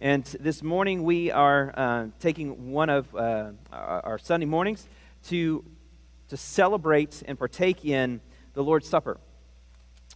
And this morning we are uh, taking one of uh, our, Sunday mornings to, to celebrate and partake in the Lord's Supper.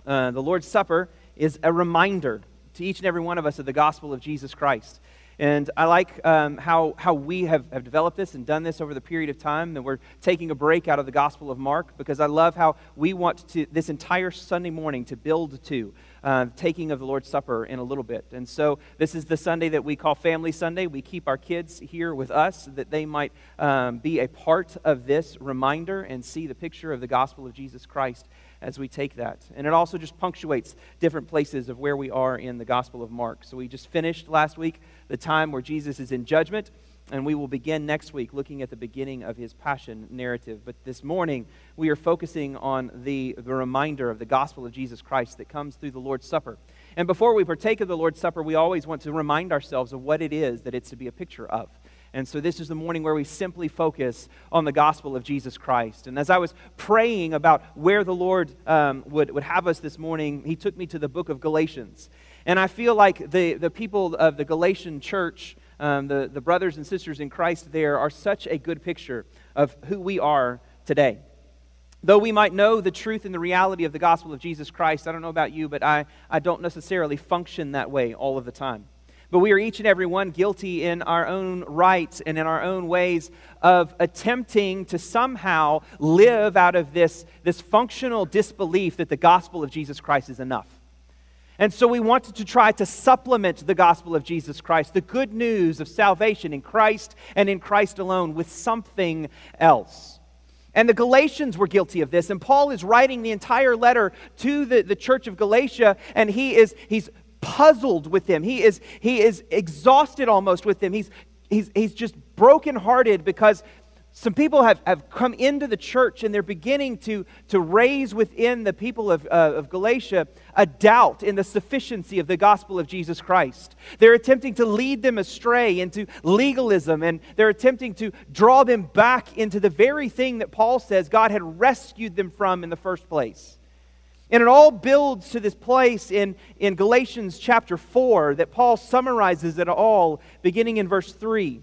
Uh, the Lord's Supper is a reminder to each and every one of us of the gospel of Jesus Christ. And I like um, how, how we have, have developed this and done this over the period of time. That we're taking a break out of the Gospel of Mark because I love how we want to, this entire Sunday morning, to build to uh, taking of the Lord's Supper in a little bit. And so this is the Sunday that we call Family Sunday. We keep our kids here with us that they might um, be a part of this reminder and see the picture of the gospel of Jesus Christ as we take that. And it also just punctuates different places of where we are in the Gospel of Mark. So we just finished last week the time where Jesus is in judgment, and we will begin next week looking at the beginning of his passion narrative. But this morning, we are focusing on the, the reminder of the gospel of Jesus Christ that comes through the Lord's Supper. And before we partake of the Lord's Supper, we always want to remind ourselves of what it is that it's to be a picture of. And so this is the morning where we simply focus on the gospel of Jesus Christ. And as I was praying about where the Lord um, would, would have us this morning, He took me to the book of Galatians. And I feel like the, the people of the Galatian church, um, the, the brothers and sisters in Christ there, are such a good picture of who we are today. Though we might know the truth and the reality of the gospel of Jesus Christ, I don't know about you, but I, I don't necessarily function that way all of the time. But we are each and every one guilty in our own rights and in our own ways of attempting to somehow live out of this, this functional disbelief that the gospel of Jesus Christ is enough. And so we wanted to try to supplement the gospel of Jesus Christ, the good news of salvation in Christ and in Christ alone, with something else. And the Galatians were guilty of this. And Paul is writing the entire letter to the, the church of Galatia, and he is he's puzzled with them. He is, he is exhausted almost with them. He's, he's, he's just brokenhearted because some people have, have come into the church and they're beginning to, to raise within the people of, uh, of Galatia a doubt in the sufficiency of the gospel of Jesus Christ. They're attempting to lead them astray into legalism and they're attempting to draw them back into the very thing that Paul says God had rescued them from in the first place. And it all builds to this place in, in Galatians chapter 4 that Paul summarizes it all beginning in verse 3,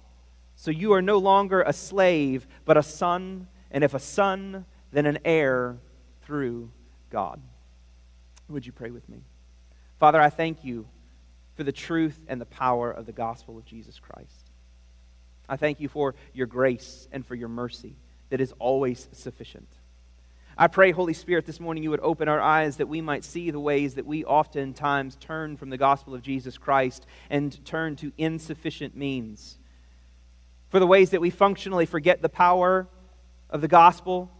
So you are no longer a slave, but a son, and if a son, then an heir through God. Would you pray with me? Father, I thank you for the truth and the power of the gospel of Jesus Christ. I thank you for your grace and for your mercy that is always sufficient. I pray, Holy Spirit, this morning you would open our eyes that we might see the ways that we oftentimes turn from the gospel of Jesus Christ and turn to insufficient means. For the ways that we functionally forget the power of the gospel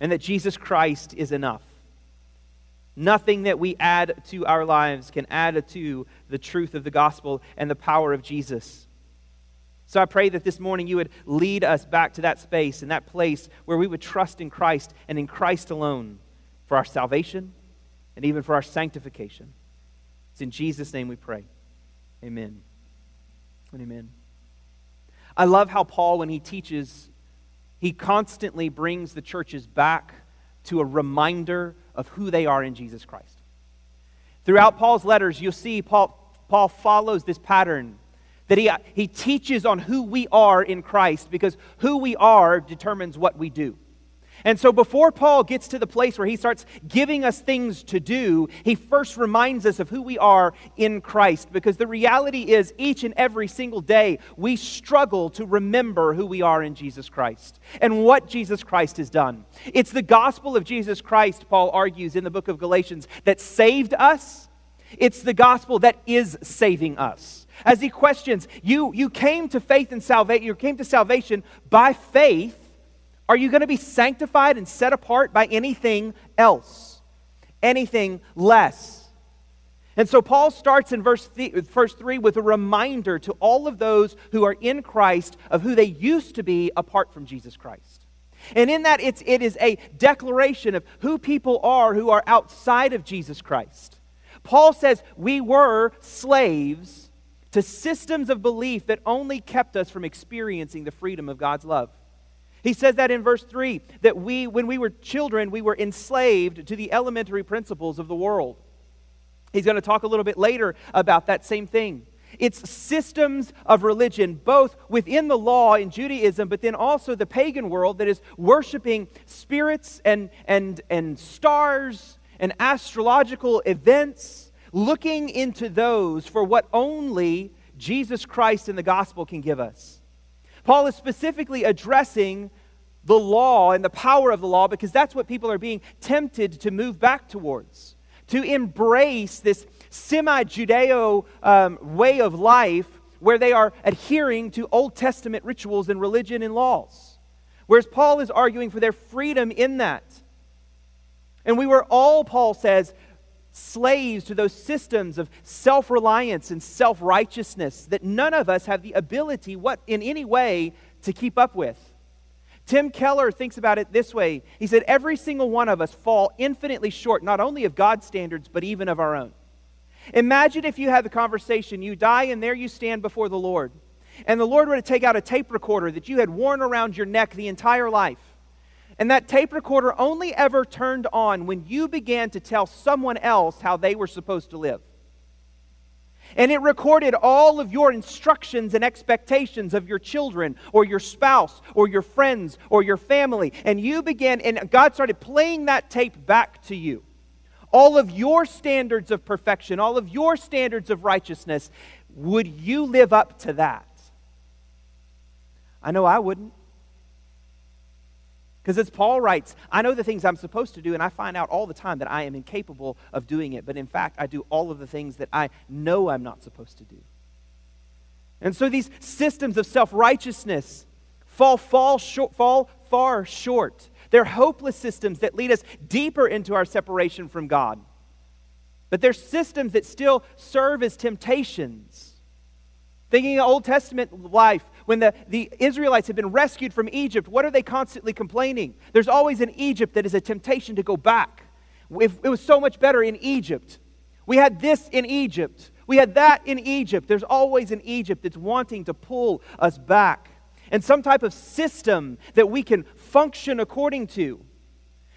and that Jesus Christ is enough. Nothing that we add to our lives can add to the truth of the gospel and the power of Jesus. So I pray that this morning you would lead us back to that space and that place where we would trust in Christ and in Christ alone for our salvation and even for our sanctification. It's in Jesus' name we pray. Amen. And amen. I love how Paul, when he teaches, he constantly brings the churches back to a reminder of who they are in Jesus Christ. Throughout Paul's letters, you'll see Paul, Paul follows this pattern that he, he teaches on who we are in Christ because who we are determines what we do. And so before Paul gets to the place where he starts giving us things to do, he first reminds us of who we are in Christ because the reality is each and every single day we struggle to remember who we are in Jesus Christ and what Jesus Christ has done. It's the gospel of Jesus Christ, Paul argues in the book of Galatians, that saved us. It's the gospel that is saving us as he questions, you, you came to faith and salvation, you came to salvation by faith. Are you going to be sanctified and set apart by anything else? Anything less? And so Paul starts in verse, th- verse 3 with a reminder to all of those who are in Christ of who they used to be apart from Jesus Christ. And in that, it's, it is a declaration of who people are who are outside of Jesus Christ. Paul says we were slaves to systems of belief that only kept us from experiencing the freedom of God's love. He says that in verse 3 that we, when we were children, we were enslaved to the elementary principles of the world. He's going to talk a little bit later about that same thing. It's systems of religion, both within the law in Judaism, but then also the pagan world that is worshiping spirits and, and, and stars and astrological events, looking into those for what only Jesus Christ and the gospel can give us. Paul is specifically addressing the law and the power of the law because that's what people are being tempted to move back towards to embrace this semi Judeo um, way of life where they are adhering to Old Testament rituals and religion and laws. Whereas Paul is arguing for their freedom in that. And we were all, Paul says, slaves to those systems of self reliance and self righteousness that none of us have the ability, what, in any way, to keep up with. Tim Keller thinks about it this way. He said, Every single one of us fall infinitely short, not only of God's standards, but even of our own. Imagine if you had the conversation, you die, and there you stand before the Lord. And the Lord were to take out a tape recorder that you had worn around your neck the entire life. And that tape recorder only ever turned on when you began to tell someone else how they were supposed to live. And it recorded all of your instructions and expectations of your children or your spouse or your friends or your family. And you began, and God started playing that tape back to you. All of your standards of perfection, all of your standards of righteousness, would you live up to that? I know I wouldn't. Because as Paul writes, I know the things I'm supposed to do, and I find out all the time that I am incapable of doing it. But in fact, I do all of the things that I know I'm not supposed to do. And so these systems of self righteousness fall, fall, short, fall far short. They're hopeless systems that lead us deeper into our separation from God. But they're systems that still serve as temptations. Thinking of Old Testament life, when the, the Israelites have been rescued from Egypt, what are they constantly complaining? There's always in Egypt that is a temptation to go back. If it was so much better in Egypt. We had this in Egypt. We had that in Egypt. There's always in Egypt that's wanting to pull us back. And some type of system that we can function according to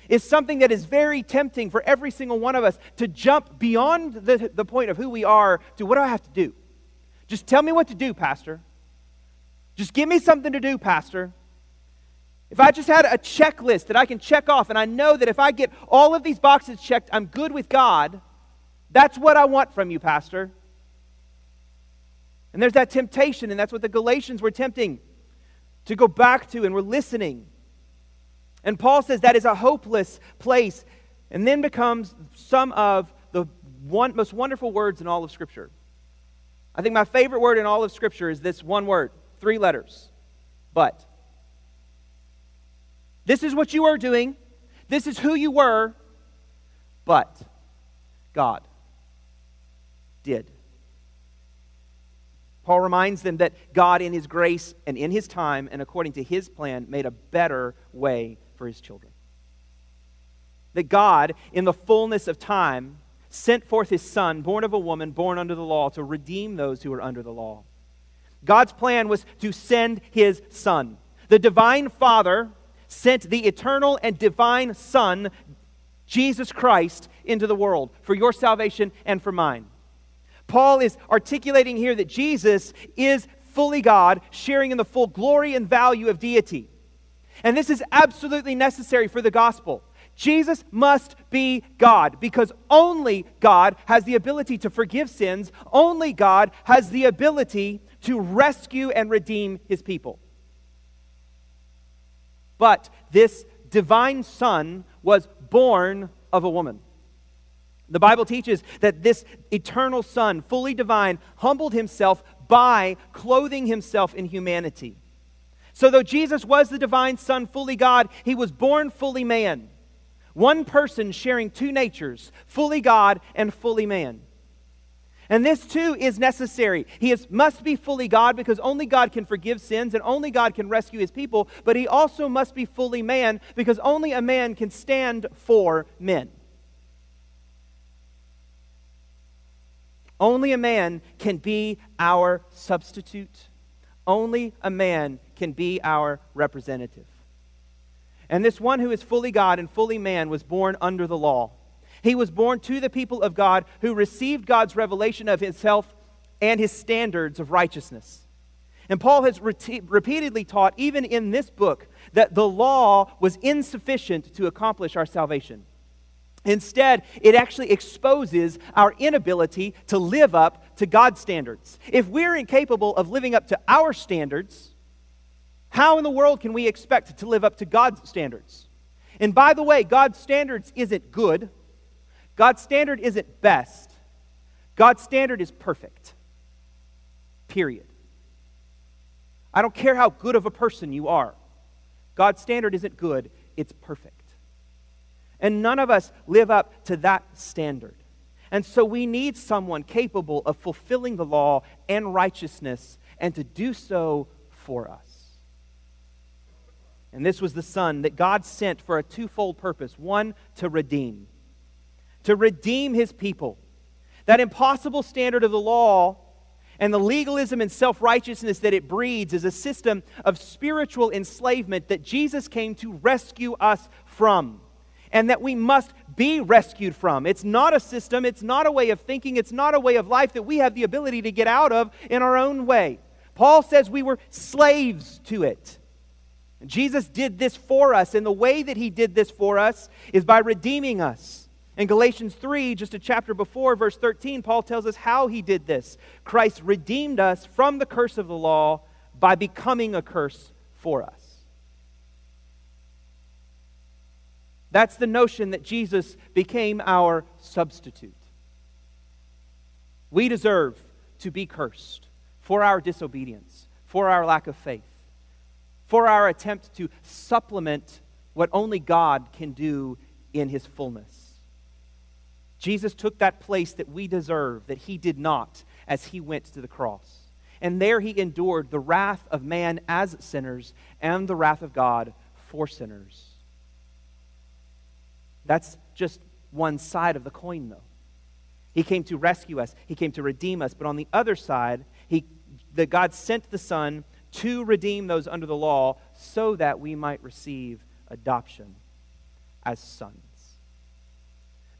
is something that is very tempting for every single one of us to jump beyond the, the point of who we are to what do I have to do? Just tell me what to do, Pastor. Just give me something to do, Pastor. If I just had a checklist that I can check off, and I know that if I get all of these boxes checked, I'm good with God, that's what I want from you, Pastor. And there's that temptation, and that's what the Galatians were tempting to go back to, and we're listening. And Paul says that is a hopeless place, and then becomes some of the one, most wonderful words in all of Scripture. I think my favorite word in all of Scripture is this one word Three letters. But. This is what you are doing. This is who you were. But God did. Paul reminds them that God, in His grace and in His time and according to His plan, made a better way for His children. That God, in the fullness of time, sent forth His Son, born of a woman, born under the law, to redeem those who were under the law. God's plan was to send his son. The divine Father sent the eternal and divine Son, Jesus Christ, into the world for your salvation and for mine. Paul is articulating here that Jesus is fully God, sharing in the full glory and value of deity. And this is absolutely necessary for the gospel. Jesus must be God because only God has the ability to forgive sins. Only God has the ability to rescue and redeem his people. But this divine son was born of a woman. The Bible teaches that this eternal son, fully divine, humbled himself by clothing himself in humanity. So, though Jesus was the divine son, fully God, he was born fully man. One person sharing two natures, fully God and fully man. And this too is necessary. He is, must be fully God because only God can forgive sins and only God can rescue his people, but he also must be fully man because only a man can stand for men. Only a man can be our substitute. Only a man can be our representative. And this one who is fully God and fully man was born under the law. He was born to the people of God who received God's revelation of himself and his standards of righteousness. And Paul has re- repeatedly taught, even in this book, that the law was insufficient to accomplish our salvation. Instead, it actually exposes our inability to live up to God's standards. If we're incapable of living up to our standards, how in the world can we expect to live up to God's standards? And by the way, God's standards isn't good. God's standard isn't best. God's standard is perfect. Period. I don't care how good of a person you are. God's standard isn't good, it's perfect. And none of us live up to that standard. And so we need someone capable of fulfilling the law and righteousness and to do so for us. And this was the Son that God sent for a twofold purpose one, to redeem to redeem his people. That impossible standard of the law and the legalism and self righteousness that it breeds is a system of spiritual enslavement that Jesus came to rescue us from and that we must be rescued from. It's not a system, it's not a way of thinking, it's not a way of life that we have the ability to get out of in our own way. Paul says we were slaves to it. Jesus did this for us, and the way that he did this for us is by redeeming us. In Galatians 3, just a chapter before, verse 13, Paul tells us how he did this. Christ redeemed us from the curse of the law by becoming a curse for us. That's the notion that Jesus became our substitute. We deserve to be cursed for our disobedience, for our lack of faith, for our attempt to supplement what only God can do in his fullness. Jesus took that place that we deserve, that he did not, as he went to the cross. And there he endured the wrath of man as sinners and the wrath of God for sinners. That's just one side of the coin, though. He came to rescue us, he came to redeem us. But on the other side, he, the God sent the Son to redeem those under the law so that we might receive adoption as sons.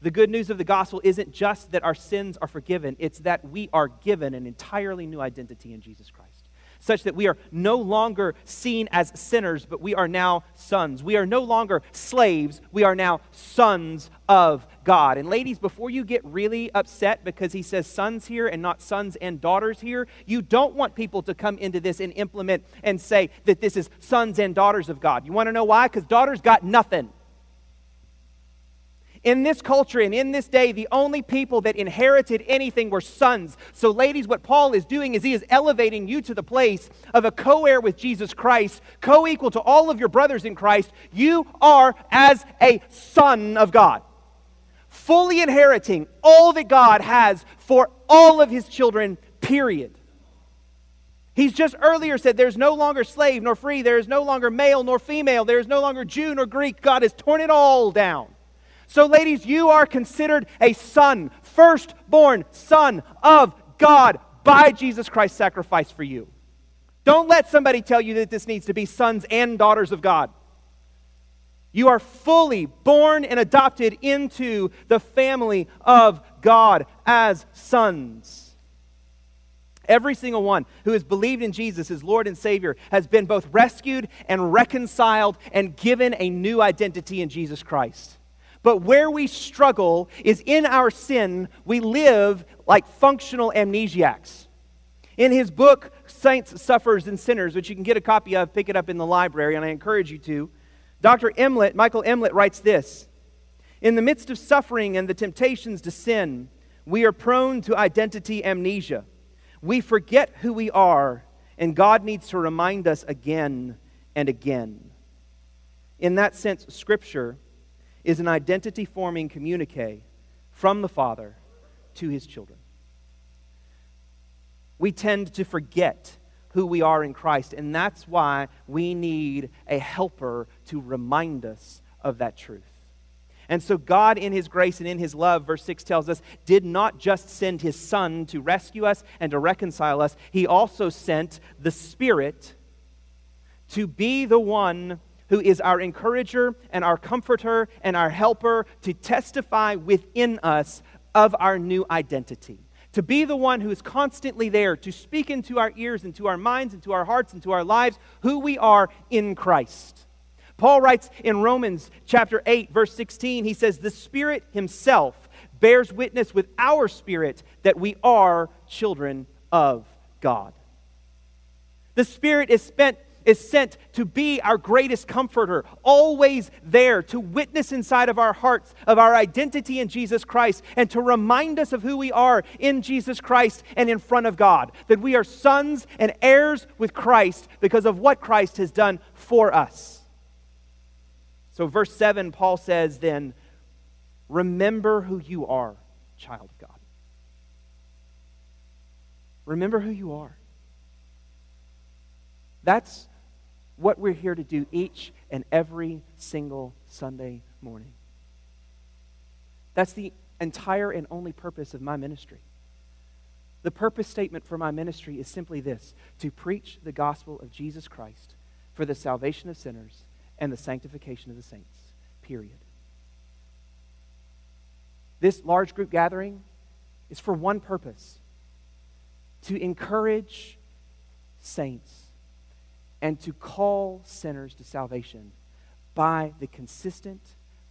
The good news of the gospel isn't just that our sins are forgiven, it's that we are given an entirely new identity in Jesus Christ, such that we are no longer seen as sinners, but we are now sons. We are no longer slaves, we are now sons of God. And ladies, before you get really upset because he says sons here and not sons and daughters here, you don't want people to come into this and implement and say that this is sons and daughters of God. You want to know why? Because daughters got nothing. In this culture and in this day, the only people that inherited anything were sons. So, ladies, what Paul is doing is he is elevating you to the place of a co heir with Jesus Christ, co equal to all of your brothers in Christ. You are as a son of God, fully inheriting all that God has for all of his children, period. He's just earlier said there's no longer slave nor free, there is no longer male nor female, there is no longer Jew nor Greek. God has torn it all down. So, ladies, you are considered a son, firstborn son of God by Jesus Christ's sacrifice for you. Don't let somebody tell you that this needs to be sons and daughters of God. You are fully born and adopted into the family of God as sons. Every single one who has believed in Jesus as Lord and Savior has been both rescued and reconciled and given a new identity in Jesus Christ. But where we struggle is in our sin, we live like functional amnesiacs. In his book, Saints, Sufferers, and Sinners, which you can get a copy of, pick it up in the library, and I encourage you to, Dr. Emlet, Michael Emlet writes this In the midst of suffering and the temptations to sin, we are prone to identity amnesia. We forget who we are, and God needs to remind us again and again. In that sense, Scripture is an identity forming communique from the Father to his children. we tend to forget who we are in Christ. And that's why we need a helper to remind us of that truth. And so, God, in His grace and in His love, verse 6 tells us, did not just send His Son to rescue us and to reconcile us, He also sent the Spirit to be the one who is our encourager and our comforter and our helper to testify within us of our new identity. To be the one who is constantly there to speak into our ears, into our minds, into our hearts, into our lives, who we are in Christ. Paul writes in Romans chapter 8, verse 16, he says, The Spirit Himself bears witness with our spirit that we are children of God. The Spirit is spent is sent to be our greatest comforter, always there to witness inside of our hearts of our identity in Jesus Christ and to remind us of who we are in Jesus Christ and in front of God. That we are sons and heirs with Christ because of what Christ has done for us. So, verse 7, Paul says, then, remember who you are, child of God. Remember who you are. That's what we're here to do each and every single Sunday morning. That's the entire and only purpose of my ministry. The purpose statement for my ministry is simply this to preach the gospel of Jesus Christ for the salvation of sinners and the sanctification of the saints. Period. This large group gathering is for one purpose to encourage saints and to call sinners to salvation by the consistent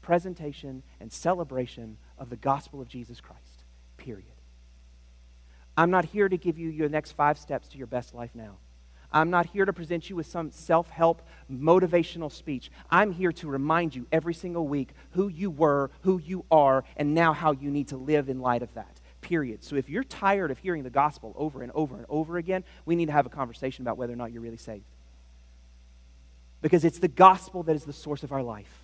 presentation and celebration of the gospel of Jesus Christ. Period. I'm not here to give you your next five steps to your best life now. I'm not here to present you with some self help motivational speech. I'm here to remind you every single week who you were, who you are, and now how you need to live in light of that. Period. So if you're tired of hearing the gospel over and over and over again, we need to have a conversation about whether or not you're really saved. Because it's the gospel that is the source of our life.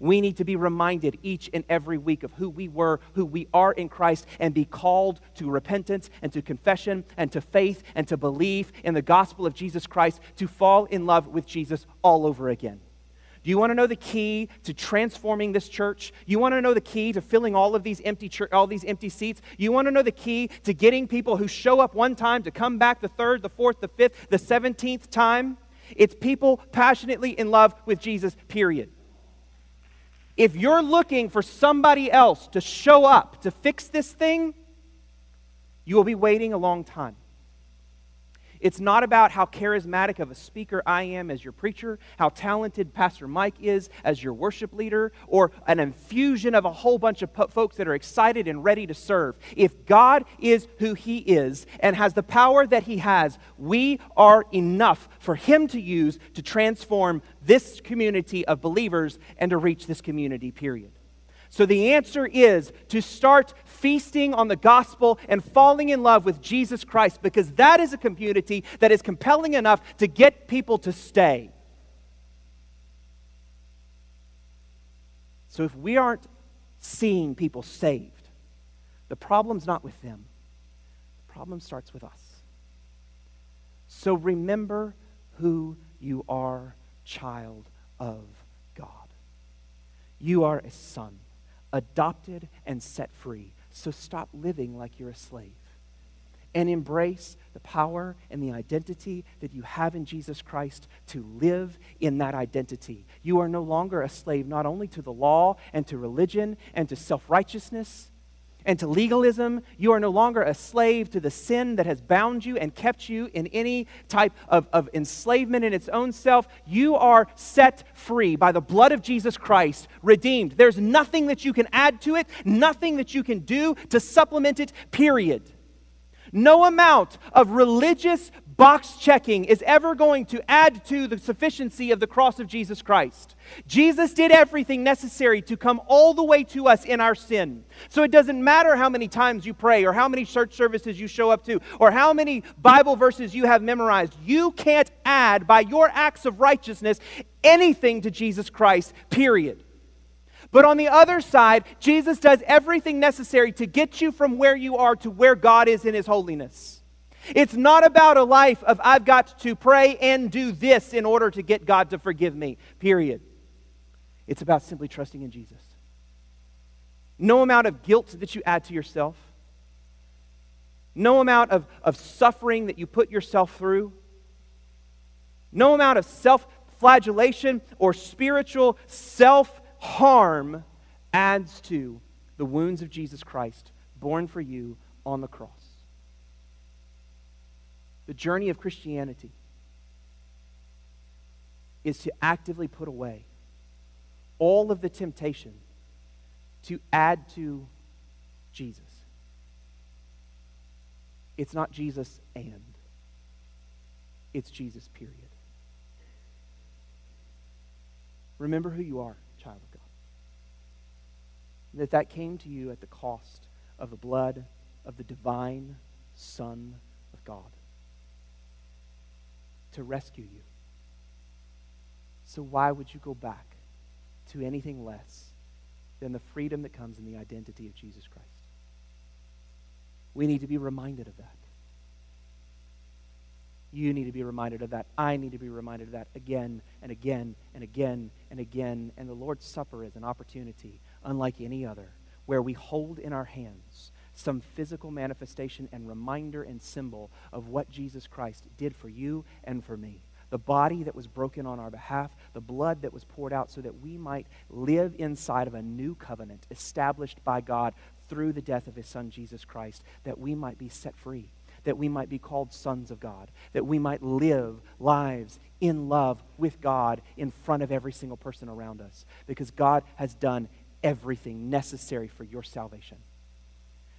We need to be reminded each and every week of who we were, who we are in Christ, and be called to repentance and to confession and to faith and to belief in the gospel of Jesus Christ, to fall in love with Jesus all over again. Do you want to know the key to transforming this church? You want to know the key to filling all of these empty all these empty seats? You want to know the key to getting people who show up one time to come back the third, the fourth, the fifth, the 17th time? It's people passionately in love with Jesus, period. If you're looking for somebody else to show up to fix this thing, you will be waiting a long time. It's not about how charismatic of a speaker I am as your preacher, how talented Pastor Mike is as your worship leader, or an infusion of a whole bunch of folks that are excited and ready to serve. If God is who He is and has the power that He has, we are enough for Him to use to transform this community of believers and to reach this community, period. So the answer is to start feasting on the gospel and falling in love with Jesus Christ because that is a community that is compelling enough to get people to stay. So if we aren't seeing people saved, the problem's not with them. The problem starts with us. So remember who you are, child of God. You are a son adopted and set free. So stop living like you're a slave and embrace the power and the identity that you have in Jesus Christ to live in that identity. You are no longer a slave not only to the law and to religion and to self righteousness and to legalism. You are no longer a slave to the sin that has bound you and kept you in any type of, of enslavement in its own self. You are set free by the blood of Jesus Christ, redeemed. There's nothing that you can add to it, nothing that you can do to supplement it, period. No amount of religious box checking is ever going to add to the sufficiency of the cross of Jesus Christ. Jesus did everything necessary to come all the way to us in our sin. So it doesn't matter how many times you pray or how many church services you show up to or how many Bible verses you have memorized. You can't add by your acts of righteousness anything to Jesus Christ, period. But on the other side, Jesus does everything necessary to get you from where you are to where God is in his holiness. It's not about a life of I've got to pray and do this in order to get God to forgive me, period. It's about simply trusting in Jesus. No amount of guilt that you add to yourself, no amount of, of suffering that you put yourself through, no amount of self flagellation or spiritual self harm adds to the wounds of Jesus Christ borne for you on the cross. The journey of Christianity is to actively put away all of the temptation to add to Jesus. It's not Jesus and, it's Jesus, period. Remember who you are, child of God. That that came to you at the cost of the blood of the divine Son of God to rescue you. So why would you go back to anything less than the freedom that comes in the identity of Jesus Christ? We need to be reminded of that. You need to be reminded of that. I need to be reminded of that again and again and again and again. And the Lord's Supper is an opportunity, unlike any other, where we hold in our hands some physical manifestation and reminder and symbol of what Jesus Christ did for you and for me. The body that was broken on our behalf, the blood that was poured out so that we might live inside of a new covenant established by God through the death of his son Jesus Christ, that we might be set free that we might be called sons of God, that we might live lives in love with God in front of every single person around us, because God has done everything necessary for your salvation.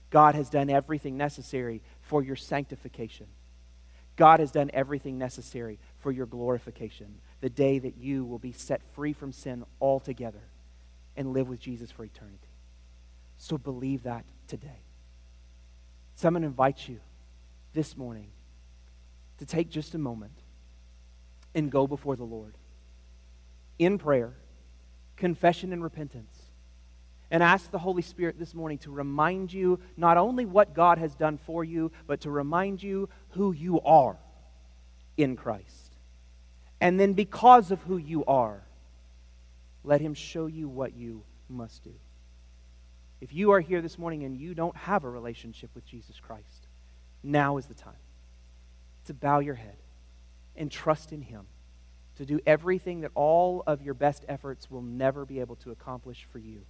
God has done everything necessary for your sanctification. God has done everything necessary for your glorification, the day that you will be set free from sin altogether and live with Jesus for eternity. So believe that today. Someone invites you this morning to take just a moment and go before the Lord in prayer, confession, and repentance. And ask the Holy Spirit this morning to remind you not only what God has done for you, but to remind you who you are in Christ. And then, because of who you are, let Him show you what you must do. If you are here this morning and you don't have a relationship with Jesus Christ, now is the time to bow your head and trust in Him to do everything that all of your best efforts will never be able to accomplish for you.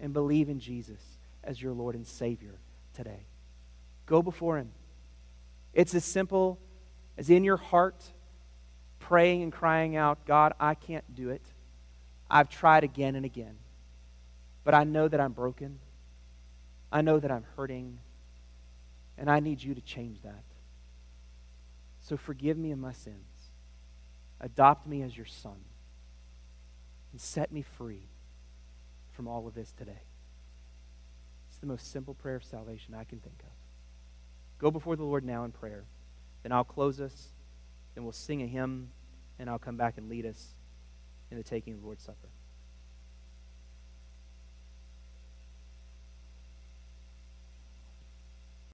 And believe in Jesus as your Lord and Savior today. Go before Him. It's as simple as in your heart praying and crying out, God, I can't do it. I've tried again and again. But I know that I'm broken. I know that I'm hurting. And I need you to change that. So forgive me of my sins. Adopt me as your son. And set me free from all of this today. It's the most simple prayer of salvation I can think of. Go before the Lord now in prayer. Then I'll close us. Then we'll sing a hymn. And I'll come back and lead us in the taking of the Lord's Supper.